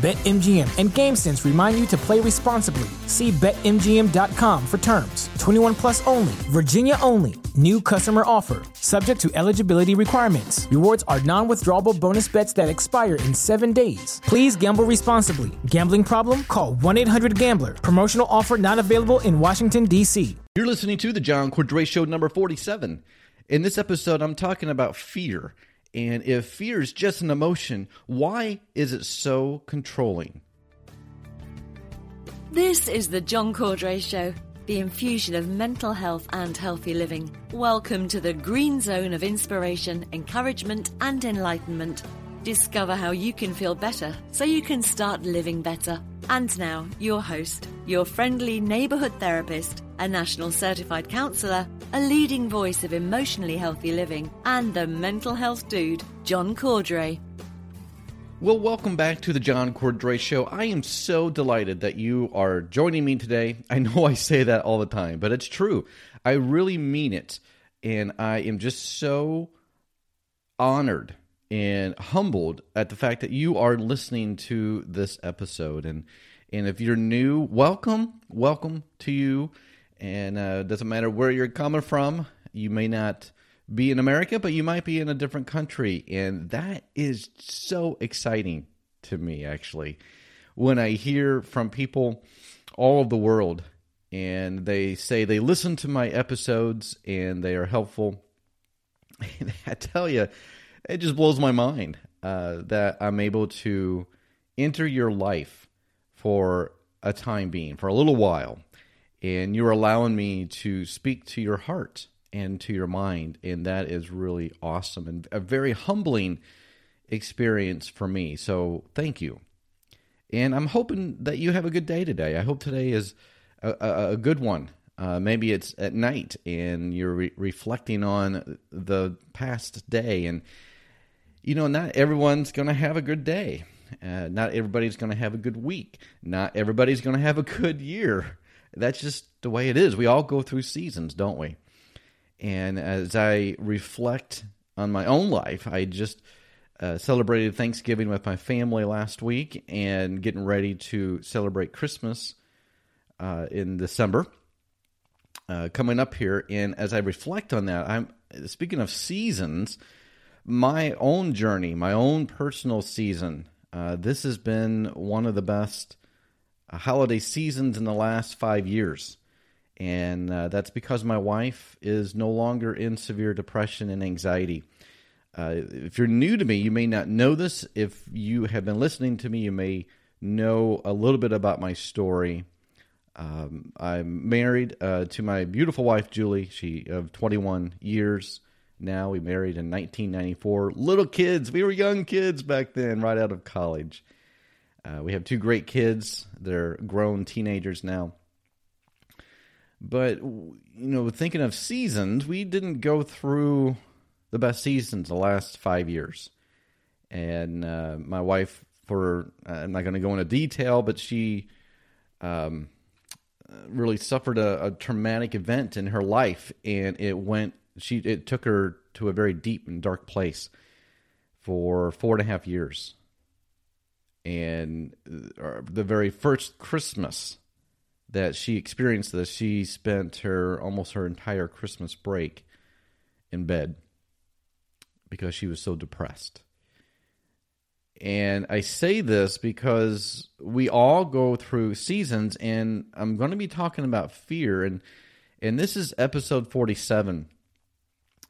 BetMGM and GameSense remind you to play responsibly. See BetMGM.com for terms. 21 plus only, Virginia only. New customer offer, subject to eligibility requirements. Rewards are non withdrawable bonus bets that expire in seven days. Please gamble responsibly. Gambling problem? Call 1 800 Gambler. Promotional offer not available in Washington, D.C. You're listening to the John Cordray Show number 47. In this episode, I'm talking about fear. And if fear is just an emotion, why is it so controlling? This is the John Cordray Show, the infusion of mental health and healthy living. Welcome to the green zone of inspiration, encouragement, and enlightenment. Discover how you can feel better so you can start living better. And now, your host, your friendly neighborhood therapist, a national certified counselor, a leading voice of emotionally healthy living, and the mental health dude, John Cordray. Well, welcome back to the John Cordray Show. I am so delighted that you are joining me today. I know I say that all the time, but it's true. I really mean it. And I am just so honored and humbled at the fact that you are listening to this episode. And and if you're new, welcome, welcome to you. And uh, doesn't matter where you're coming from. You may not be in America, but you might be in a different country, and that is so exciting to me. Actually, when I hear from people all over the world and they say they listen to my episodes and they are helpful, I tell you it just blows my mind uh, that I'm able to enter your life for a time being, for a little while, and you're allowing me to speak to your heart and to your mind, and that is really awesome and a very humbling experience for me. So thank you, and I'm hoping that you have a good day today. I hope today is a, a, a good one. Uh, maybe it's at night and you're re- reflecting on the past day and you know, not everyone's going to have a good day. Uh, not everybody's going to have a good week. Not everybody's going to have a good year. That's just the way it is. We all go through seasons, don't we? And as I reflect on my own life, I just uh, celebrated Thanksgiving with my family last week and getting ready to celebrate Christmas uh, in December. Uh, coming up here, and as I reflect on that, I'm speaking of seasons my own journey, my own personal season, uh, this has been one of the best uh, holiday seasons in the last five years. And uh, that's because my wife is no longer in severe depression and anxiety. Uh, if you're new to me, you may not know this. If you have been listening to me, you may know a little bit about my story. Um, I'm married uh, to my beautiful wife, Julie. She of 21 years now. We married in 1994. Little kids. We were young kids back then, right out of college. Uh, we have two great kids. They're grown teenagers now. But, you know, thinking of seasons, we didn't go through the best seasons the last five years. And uh, my wife, for, uh, I'm not going to go into detail, but she um, really suffered a, a traumatic event in her life, and it went she it took her to a very deep and dark place for four and a half years. And uh, the very first Christmas that she experienced this, she spent her almost her entire Christmas break in bed because she was so depressed. And I say this because we all go through seasons, and I'm going to be talking about fear. And, and this is episode 47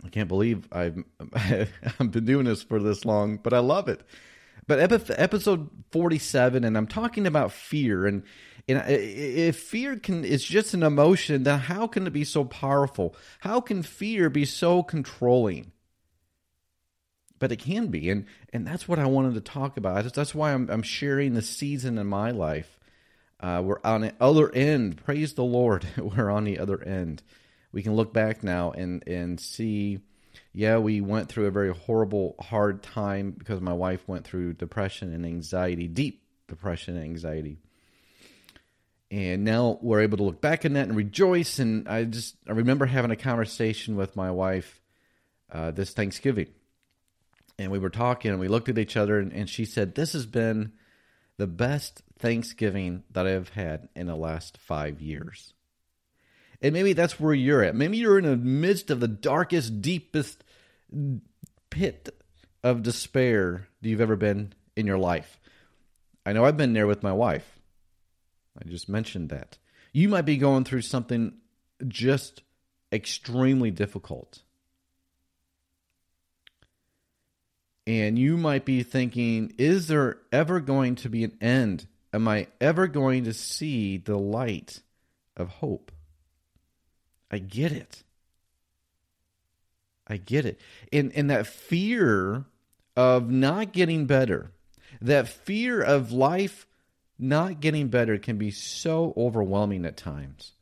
I can't believe I've I've been doing this for this long, but I love it. But episode 47 and I'm talking about fear and And if fear can is just an emotion, then how can it be so powerful? How can fear be so controlling? But it can be, and and that's what I wanted to talk about. That's why I'm I'm sharing the season in my life. Uh, we're on the other end. Praise the Lord, we're on the other end. We can look back now and and see. Yeah, we went through a very horrible, hard time because my wife went through depression and anxiety, deep depression and anxiety and now we're able to look back on that and rejoice. And I just I remember having a conversation with my wife uh, this Thanksgiving, and we were talking and we looked at each other, and, and she said, "This has been the best Thanksgiving that I've had in the last five years." And maybe that's where you're at. Maybe you're in the midst of the darkest, deepest pit of despair that you've ever been in your life. I know I've been there with my wife. I just mentioned that. You might be going through something just extremely difficult. And you might be thinking, is there ever going to be an end? Am I ever going to see the light of hope? I get it. I get it. And and that fear of not getting better, that fear of life not getting better can be so overwhelming at times.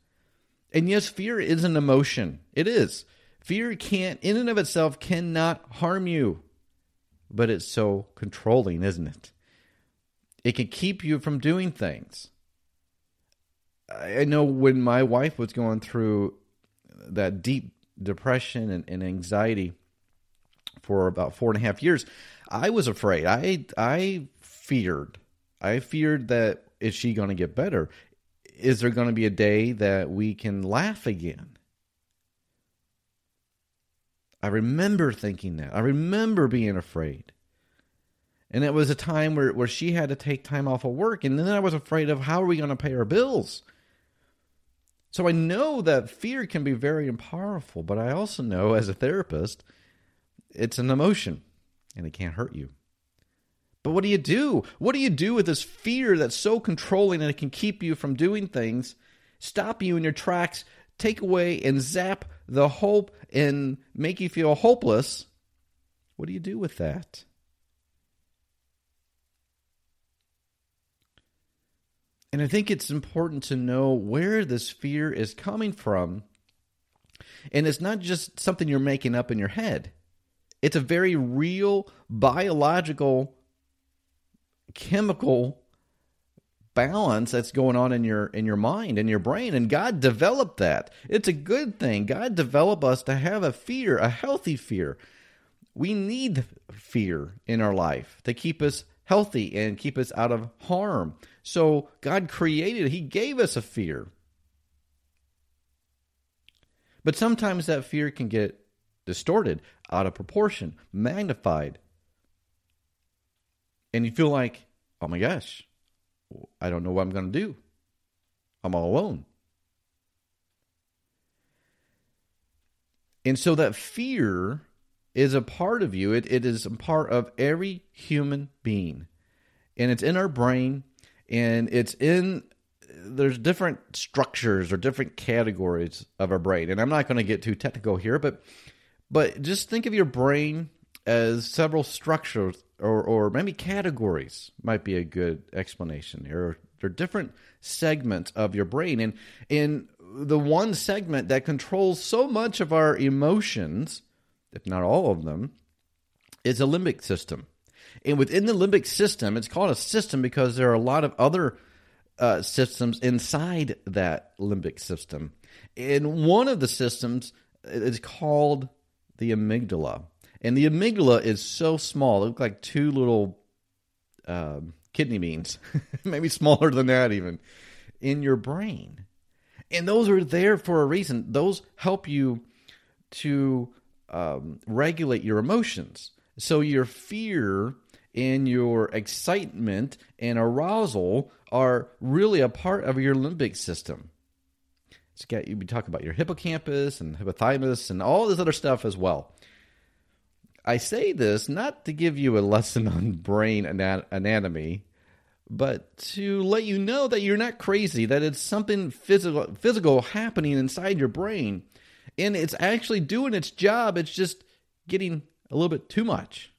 And yes, fear is an emotion. It is. Fear can't, in and of itself, cannot harm you, but it's so controlling, isn't it? It can keep you from doing things. I know when my wife was going through that deep depression and, and anxiety for about four and a half years, I was afraid. I I feared I feared that is she going to get better? Is there going to be a day that we can laugh again? I remember thinking that. I remember being afraid. And it was a time where, where she had to take time off of work. And then I was afraid of how are we going to pay our bills? So I know that fear can be very powerful, but I also know as a therapist, it's an emotion and it can't hurt you. But what do you do? What do you do with this fear that's so controlling and it can keep you from doing things, stop you in your tracks, take away and zap the hope and make you feel hopeless? What do you do with that? And I think it's important to know where this fear is coming from. And it's not just something you're making up in your head, it's a very real biological chemical balance that's going on in your in your mind and your brain and God developed that. It's a good thing. God developed us to have a fear, a healthy fear. We need fear in our life to keep us healthy and keep us out of harm. So God created, he gave us a fear. But sometimes that fear can get distorted, out of proportion, magnified and you feel like, oh my gosh, I don't know what I'm going to do. I'm all alone. And so that fear is a part of you. It, it is a part of every human being. And it's in our brain and it's in there's different structures or different categories of our brain. And I'm not going to get too technical here, but but just think of your brain as several structures or, or maybe categories might be a good explanation here. There are different segments of your brain. And in the one segment that controls so much of our emotions, if not all of them, is a limbic system. And within the limbic system, it's called a system because there are a lot of other uh, systems inside that limbic system. And one of the systems is called the amygdala. And the amygdala is so small; it looks like two little um, kidney beans, maybe smaller than that even, in your brain. And those are there for a reason. Those help you to um, regulate your emotions. So your fear and your excitement and arousal are really a part of your limbic system. It's got you talk about your hippocampus and hypothalamus and all this other stuff as well. I say this not to give you a lesson on brain anatomy, but to let you know that you're not crazy, that it's something physical physical happening inside your brain and it's actually doing its job. It's just getting a little bit too much.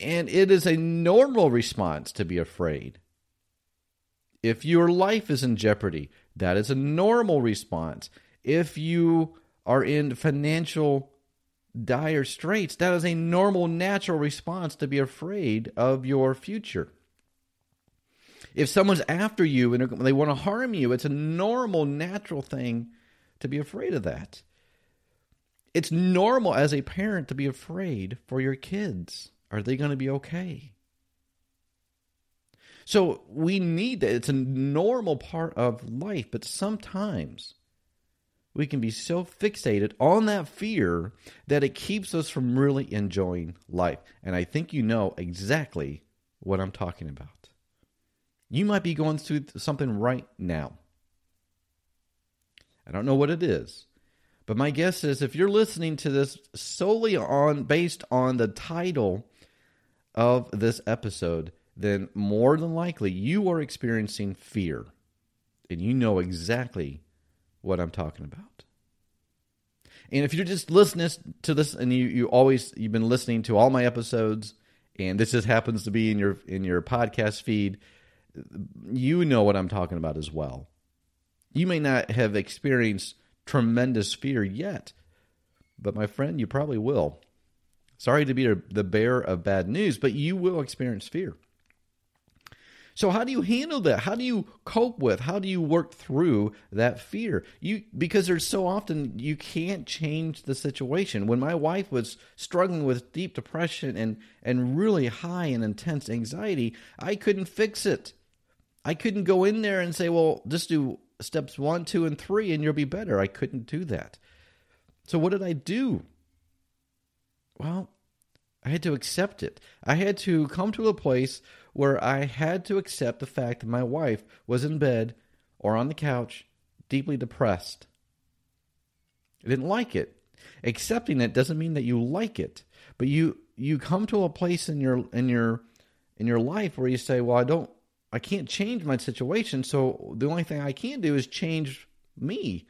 And it is a normal response to be afraid. If your life is in jeopardy, that is a normal response. If you are in financial dire straits, that is a normal, natural response to be afraid of your future. If someone's after you and they want to harm you, it's a normal, natural thing to be afraid of that. It's normal as a parent to be afraid for your kids. Are they going to be okay? So we need that. It's a normal part of life, but sometimes we can be so fixated on that fear that it keeps us from really enjoying life. And I think you know exactly what I'm talking about. You might be going through something right now. I don't know what it is, but my guess is if you're listening to this solely on based on the title of this episode, then more than likely you are experiencing fear. And you know exactly what I'm talking about. And if you're just listening to this and you, you always you've been listening to all my episodes and this just happens to be in your in your podcast feed, you know what I'm talking about as well. You may not have experienced tremendous fear yet, but my friend, you probably will. Sorry to be the bearer of bad news, but you will experience fear. So how do you handle that? How do you cope with? How do you work through that fear? You because there's so often you can't change the situation. When my wife was struggling with deep depression and and really high and intense anxiety, I couldn't fix it. I couldn't go in there and say, "Well, just do steps 1, 2 and 3 and you'll be better." I couldn't do that. So what did I do? Well, I had to accept it. I had to come to a place where I had to accept the fact that my wife was in bed or on the couch, deeply depressed. I didn't like it. Accepting it doesn't mean that you like it, but you you come to a place in your in your in your life where you say, "Well, I don't I can't change my situation, so the only thing I can do is change me."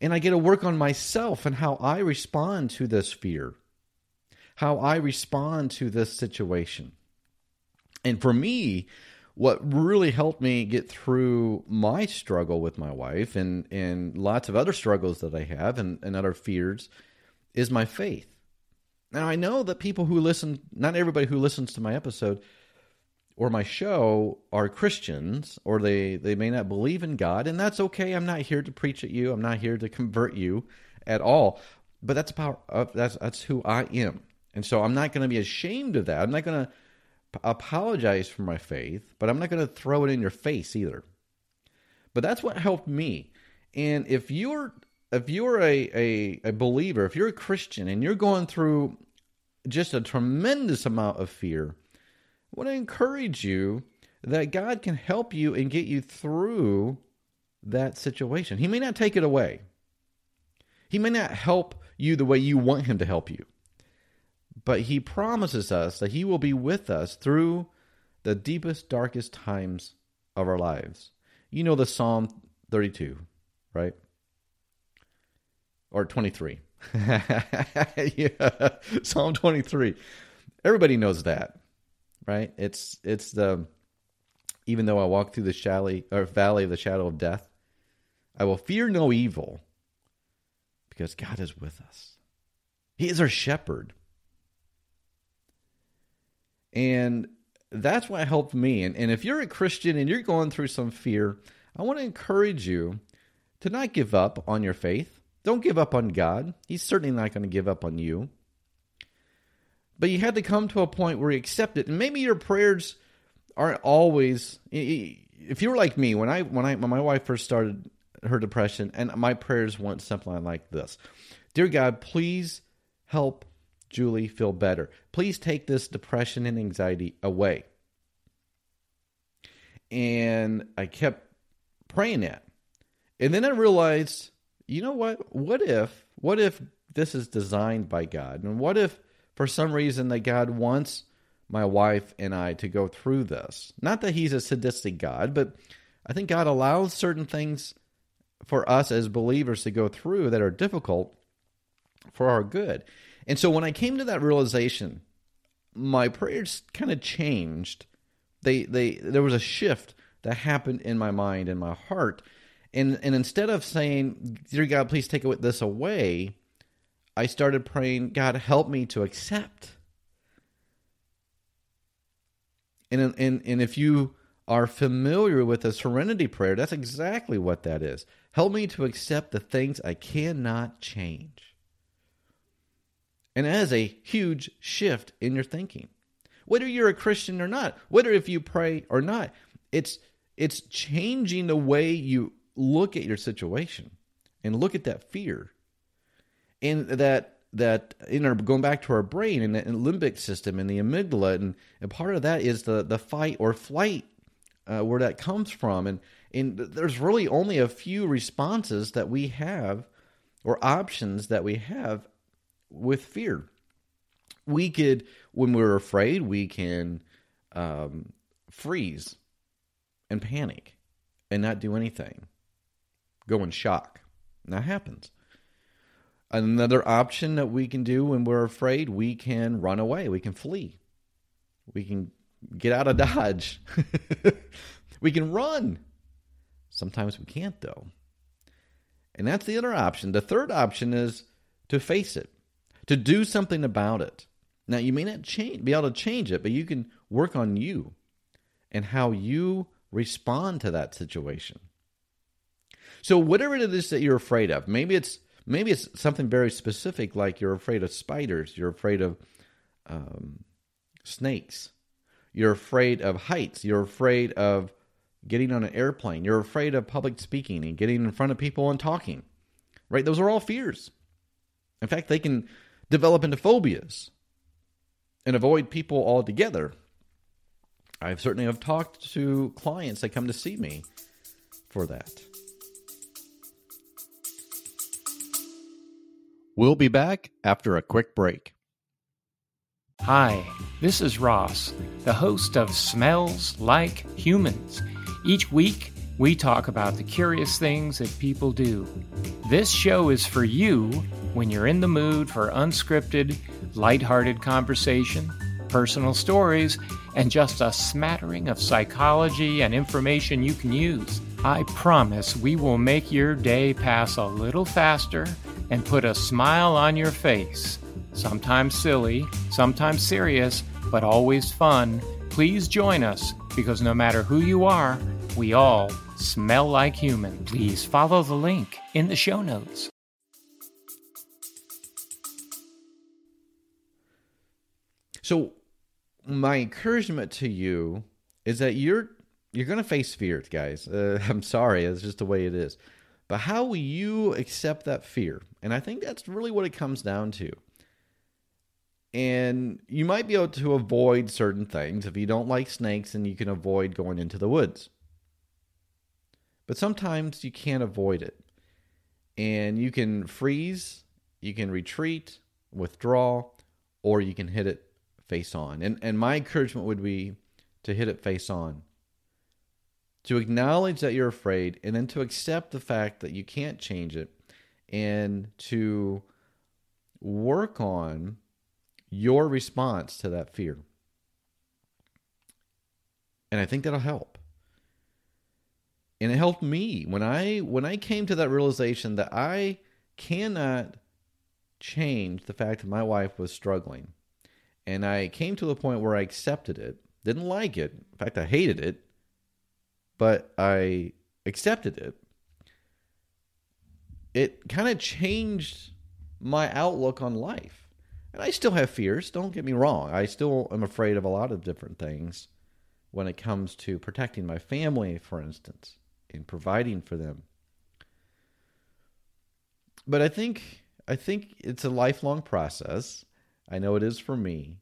And I get to work on myself and how I respond to this fear, how I respond to this situation. And for me, what really helped me get through my struggle with my wife and, and lots of other struggles that I have and, and other fears is my faith. Now, I know that people who listen, not everybody who listens to my episode or my show are Christians or they, they may not believe in God, and that's okay. I'm not here to preach at you, I'm not here to convert you at all. But that's about uh, that's that's who I am. And so I'm not going to be ashamed of that. I'm not going to apologize for my faith, but I'm not going to throw it in your face either. But that's what helped me. And if you're if you're a, a, a believer, if you're a Christian and you're going through just a tremendous amount of fear, I want to encourage you that God can help you and get you through that situation. He may not take it away. He may not help you the way you want him to help you but he promises us that he will be with us through the deepest, darkest times of our lives. You know the Psalm 32, right? Or 23. yeah, Psalm 23. Everybody knows that, right? It's it's the even though I walk through the shally, or valley of the shadow of death, I will fear no evil because God is with us. He is our shepherd. And that's what helped me. And, and if you're a Christian and you're going through some fear, I want to encourage you to not give up on your faith. Don't give up on God. He's certainly not going to give up on you. But you had to come to a point where you accept it. And maybe your prayers aren't always if you were like me when I when I when my wife first started her depression and my prayers went something like this. Dear God, please help Julie feel better. Please take this depression and anxiety away. And I kept praying that. And then I realized, you know what? What if, what if this is designed by God? And what if for some reason that God wants my wife and I to go through this. Not that he's a sadistic God, but I think God allows certain things for us as believers to go through that are difficult for our good. And so when I came to that realization, my prayers kind of changed. They they there was a shift that happened in my mind and my heart. And and instead of saying, "Dear God, please take this away," I started praying, "God, help me to accept." And and and if you are familiar with the serenity prayer, that's exactly what that is. Help me to accept the things I cannot change. And that is a huge shift in your thinking. Whether you're a Christian or not, whether if you pray or not, it's it's changing the way you look at your situation and look at that fear. And that that in our going back to our brain and the limbic system and the amygdala and, and part of that is the the fight or flight uh, where that comes from and and there's really only a few responses that we have or options that we have with fear. We could when we're afraid we can um, freeze and panic and not do anything. Go in shock. And that happens. Another option that we can do when we're afraid, we can run away, we can flee, we can get out of Dodge, we can run. Sometimes we can't, though. And that's the other option. The third option is to face it, to do something about it. Now, you may not change, be able to change it, but you can work on you and how you respond to that situation. So, whatever it is that you're afraid of, maybe it's Maybe it's something very specific, like you're afraid of spiders, you're afraid of um, snakes, you're afraid of heights, you're afraid of getting on an airplane, you're afraid of public speaking and getting in front of people and talking. Right? Those are all fears. In fact, they can develop into phobias and avoid people altogether. I've certainly have talked to clients that come to see me for that. We'll be back after a quick break. Hi, this is Ross, the host of Smells Like Humans. Each week, we talk about the curious things that people do. This show is for you when you're in the mood for unscripted, lighthearted conversation, personal stories, and just a smattering of psychology and information you can use. I promise we will make your day pass a little faster and put a smile on your face. Sometimes silly, sometimes serious, but always fun. Please join us because no matter who you are, we all smell like human. Please follow the link in the show notes. So, my encouragement to you is that you're you're going to face fears, guys. Uh, I'm sorry, it's just the way it is. But how will you accept that fear? And I think that's really what it comes down to. And you might be able to avoid certain things. If you don't like snakes, then you can avoid going into the woods. But sometimes you can't avoid it. And you can freeze, you can retreat, withdraw, or you can hit it face on. And, and my encouragement would be to hit it face on to acknowledge that you're afraid and then to accept the fact that you can't change it and to work on your response to that fear. And I think that'll help. And it helped me when I when I came to that realization that I cannot change the fact that my wife was struggling. And I came to the point where I accepted it, didn't like it. In fact, I hated it but I accepted it. It kind of changed my outlook on life. And I still have fears, don't get me wrong. I still am afraid of a lot of different things when it comes to protecting my family, for instance, and providing for them. But I think I think it's a lifelong process. I know it is for me.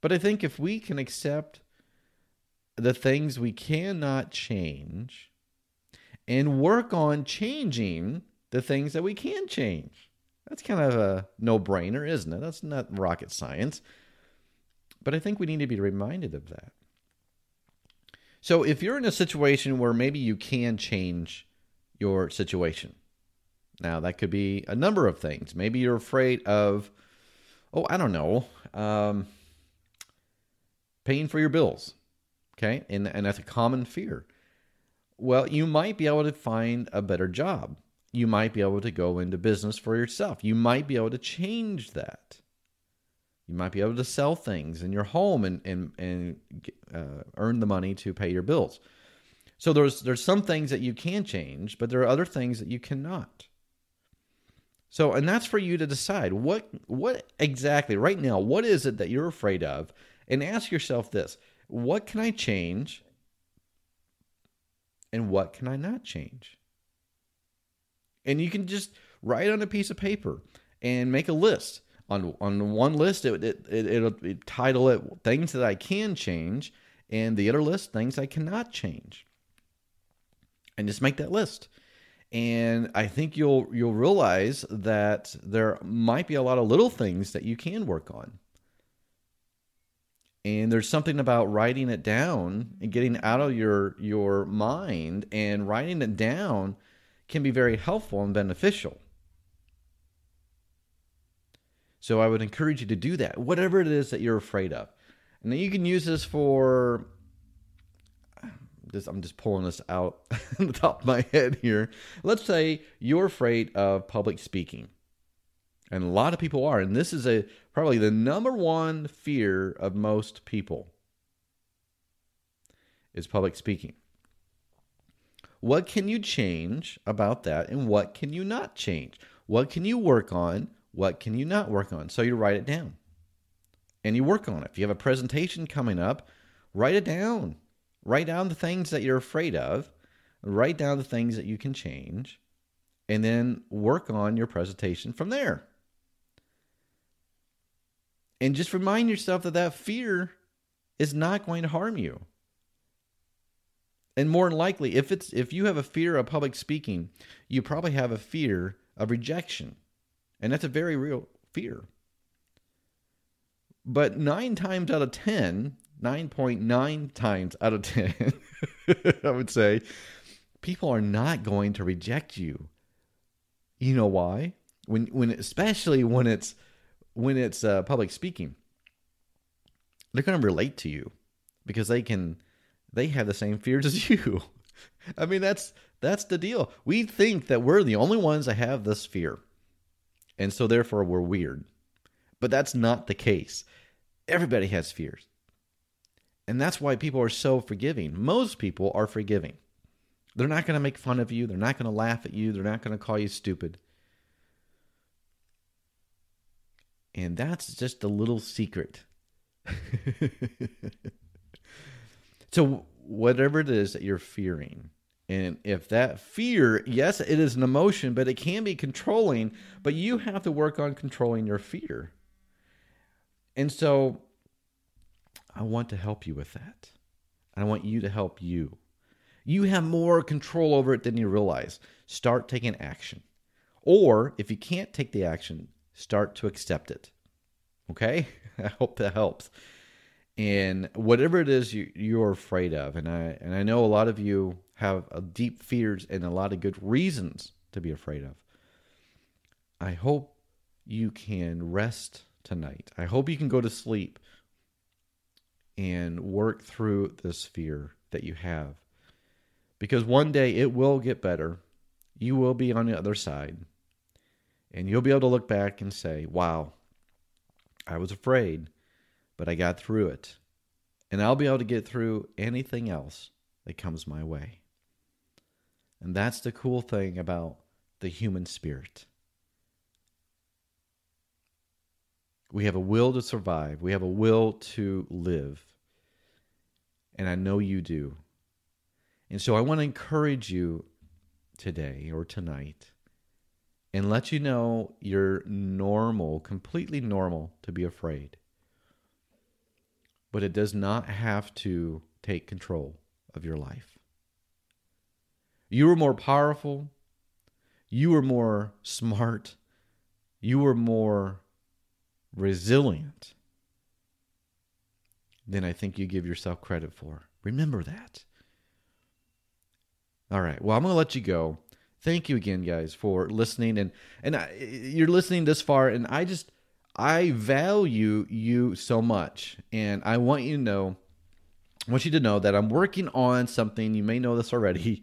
But I think if we can accept the things we cannot change and work on changing the things that we can change. That's kind of a no brainer, isn't it? That's not rocket science. But I think we need to be reminded of that. So if you're in a situation where maybe you can change your situation, now that could be a number of things. Maybe you're afraid of, oh, I don't know, um, paying for your bills. Okay. And, and that's a common fear. Well, you might be able to find a better job. You might be able to go into business for yourself. You might be able to change that. You might be able to sell things in your home and and and uh, earn the money to pay your bills. So there's there's some things that you can change, but there are other things that you cannot. So and that's for you to decide what what exactly right now what is it that you're afraid of and ask yourself this, what can I change and what can I not change? And you can just write on a piece of paper and make a list on on one list it it, it it'll it title it things that I can change, and the other list things I cannot change. And just make that list. And I think you'll you'll realize that there might be a lot of little things that you can work on. And there's something about writing it down and getting out of your your mind and writing it down can be very helpful and beneficial. So I would encourage you to do that, whatever it is that you're afraid of. And then you can use this for just I'm just pulling this out the top of my head here. Let's say you're afraid of public speaking. And a lot of people are, and this is a probably the number one fear of most people is public speaking. What can you change about that and what can you not change? What can you work on? What can you not work on? So you write it down and you work on it. If you have a presentation coming up, write it down. Write down the things that you're afraid of, write down the things that you can change, and then work on your presentation from there. And just remind yourself that that fear is not going to harm you. And more than likely, if it's if you have a fear of public speaking, you probably have a fear of rejection. And that's a very real fear. But nine times out of 10, 9.9 times out of 10, I would say, people are not going to reject you. You know why? When, when especially when it's when it's uh, public speaking, they're going to relate to you because they can they have the same fears as you. I mean that's that's the deal. We think that we're the only ones that have this fear and so therefore we're weird. But that's not the case. Everybody has fears. And that's why people are so forgiving. Most people are forgiving. They're not going to make fun of you, they're not going to laugh at you, they're not going to call you stupid. And that's just a little secret. so, whatever it is that you're fearing, and if that fear, yes, it is an emotion, but it can be controlling, but you have to work on controlling your fear. And so I want to help you with that. I want you to help you. You have more control over it than you realize. Start taking action. Or if you can't take the action, start to accept it. Okay? I hope that helps. And whatever it is you, you're afraid of, and I and I know a lot of you have uh, deep fears and a lot of good reasons to be afraid of. I hope you can rest tonight. I hope you can go to sleep and work through this fear that you have. Because one day it will get better. You will be on the other side. And you'll be able to look back and say, wow, I was afraid, but I got through it. And I'll be able to get through anything else that comes my way. And that's the cool thing about the human spirit. We have a will to survive, we have a will to live. And I know you do. And so I want to encourage you today or tonight and let you know you're normal, completely normal to be afraid. But it does not have to take control of your life. You were more powerful. You were more smart. You were more resilient than I think you give yourself credit for. Remember that. All right. Well, I'm going to let you go. Thank you again, guys, for listening, and and I, you're listening this far, and I just I value you so much, and I want you to know, I want you to know that I'm working on something. You may know this already.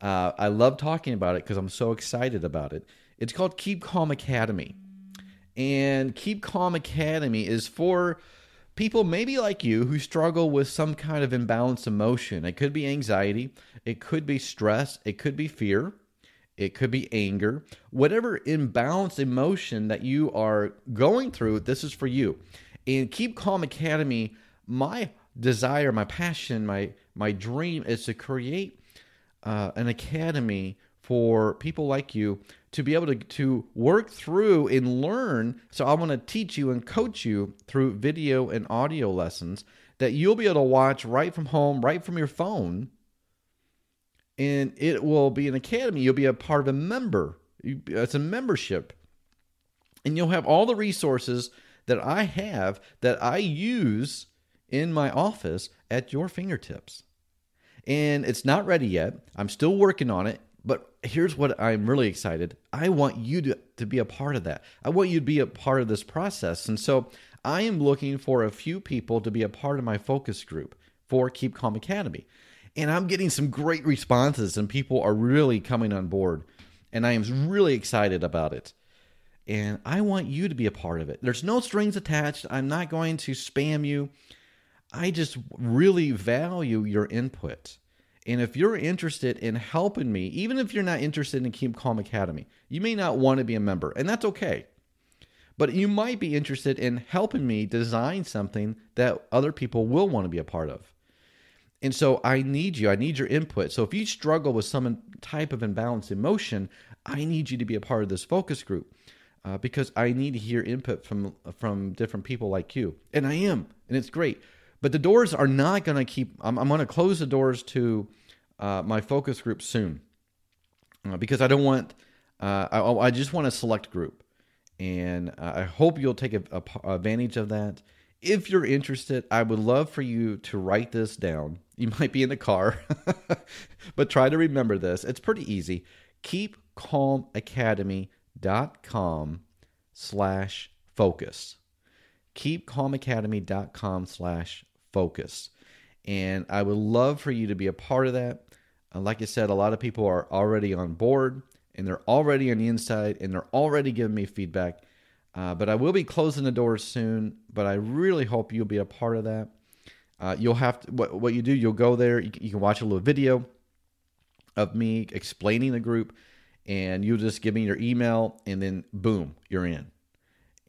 Uh, I love talking about it because I'm so excited about it. It's called Keep Calm Academy, and Keep Calm Academy is for people maybe like you who struggle with some kind of imbalanced emotion. It could be anxiety, it could be stress, it could be fear, it could be anger. Whatever imbalanced emotion that you are going through, this is for you. And Keep Calm Academy, my desire, my passion, my my dream is to create uh, an academy for people like you to be able to, to work through and learn. So I want to teach you and coach you through video and audio lessons that you'll be able to watch right from home, right from your phone. And it will be an academy. You'll be a part of a member. It's a membership. And you'll have all the resources that I have that I use in my office at your fingertips. And it's not ready yet. I'm still working on it. But here's what I'm really excited. I want you to, to be a part of that. I want you to be a part of this process. And so I am looking for a few people to be a part of my focus group for Keep Calm Academy. And I'm getting some great responses, and people are really coming on board. And I am really excited about it. And I want you to be a part of it. There's no strings attached. I'm not going to spam you. I just really value your input. And if you're interested in helping me, even if you're not interested in Keep Calm Academy, you may not want to be a member, and that's okay. But you might be interested in helping me design something that other people will want to be a part of. And so I need you. I need your input. So if you struggle with some type of imbalanced emotion, I need you to be a part of this focus group uh, because I need to hear input from from different people like you. And I am, and it's great. But the doors are not going to keep. I'm, I'm going to close the doors to uh, my focus group soon uh, because I don't want. Uh, I, I, just want a select group, and uh, I hope you'll take a, a, advantage of that. If you're interested, I would love for you to write this down. You might be in the car, but try to remember this. It's pretty easy. KeepCalmAcademy.com slash focus. KeepCalmAcademy.com slash focus. And I would love for you to be a part of that. Uh, like I said, a lot of people are already on board and they're already on the inside and they're already giving me feedback. Uh, but I will be closing the doors soon. But I really hope you'll be a part of that. Uh, you'll have to, what, what you do, you'll go there, you, you can watch a little video of me explaining the group, and you'll just give me your email, and then boom, you're in.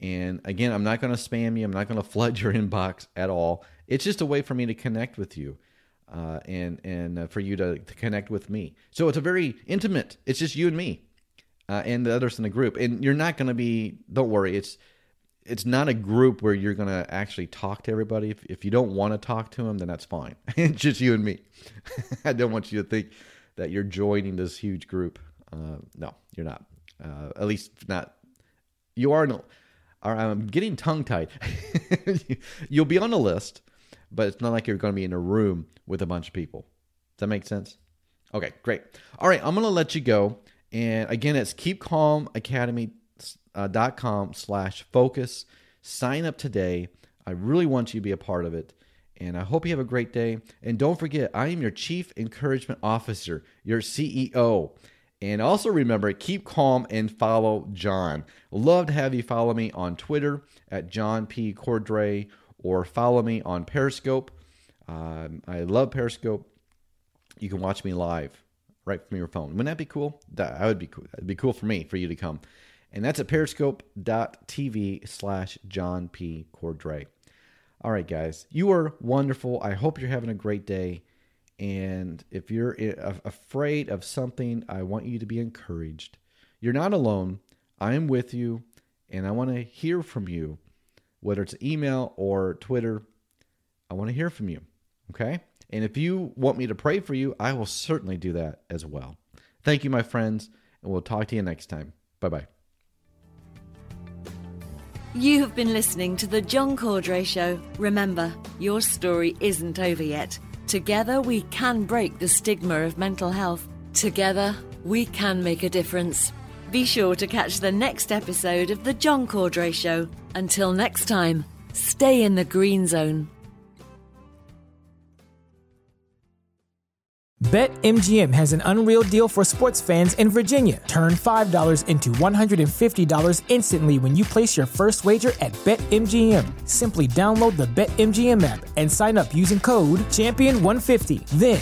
And again, I'm not going to spam you. I'm not going to flood your inbox at all. It's just a way for me to connect with you uh, and and uh, for you to, to, connect with me. So it's a very intimate. It's just you and me, uh, and the others in the group. And you're not going to be. Don't worry. It's it's not a group where you're going to actually talk to everybody. If, if you don't want to talk to them, then that's fine. it's just you and me. I don't want you to think that you're joining this huge group. Uh, no, you're not. Uh, at least not. You are. No, I'm getting tongue tied. You'll be on the list but it's not like you're going to be in a room with a bunch of people. Does that make sense? Okay, great. All right, I'm going to let you go. And again, it's keepcalmacademy.com uh, slash focus. Sign up today. I really want you to be a part of it. And I hope you have a great day. And don't forget, I am your Chief Encouragement Officer, your CEO. And also remember, keep calm and follow John. Love to have you follow me on Twitter at John P. Cordray or follow me on Periscope. Um, I love Periscope. You can watch me live right from your phone. Wouldn't that be cool? That would be cool. It'd be cool for me for you to come. And that's at periscope.tv slash John P. Cordray. All right, guys, you are wonderful. I hope you're having a great day. And if you're afraid of something, I want you to be encouraged. You're not alone. I am with you, and I want to hear from you whether it's email or Twitter. I want to hear from you. Okay. And if you want me to pray for you, I will certainly do that as well. Thank you, my friends, and we'll talk to you next time. Bye bye. You have been listening to The John Cordray Show. Remember, your story isn't over yet. Together, we can break the stigma of mental health. Together, we can make a difference. Be sure to catch the next episode of The John Cordray Show. Until next time, stay in the green zone. BetMGM has an unreal deal for sports fans in Virginia. Turn $5 into $150 instantly when you place your first wager at BetMGM. Simply download the BetMGM app and sign up using code Champion150. Then,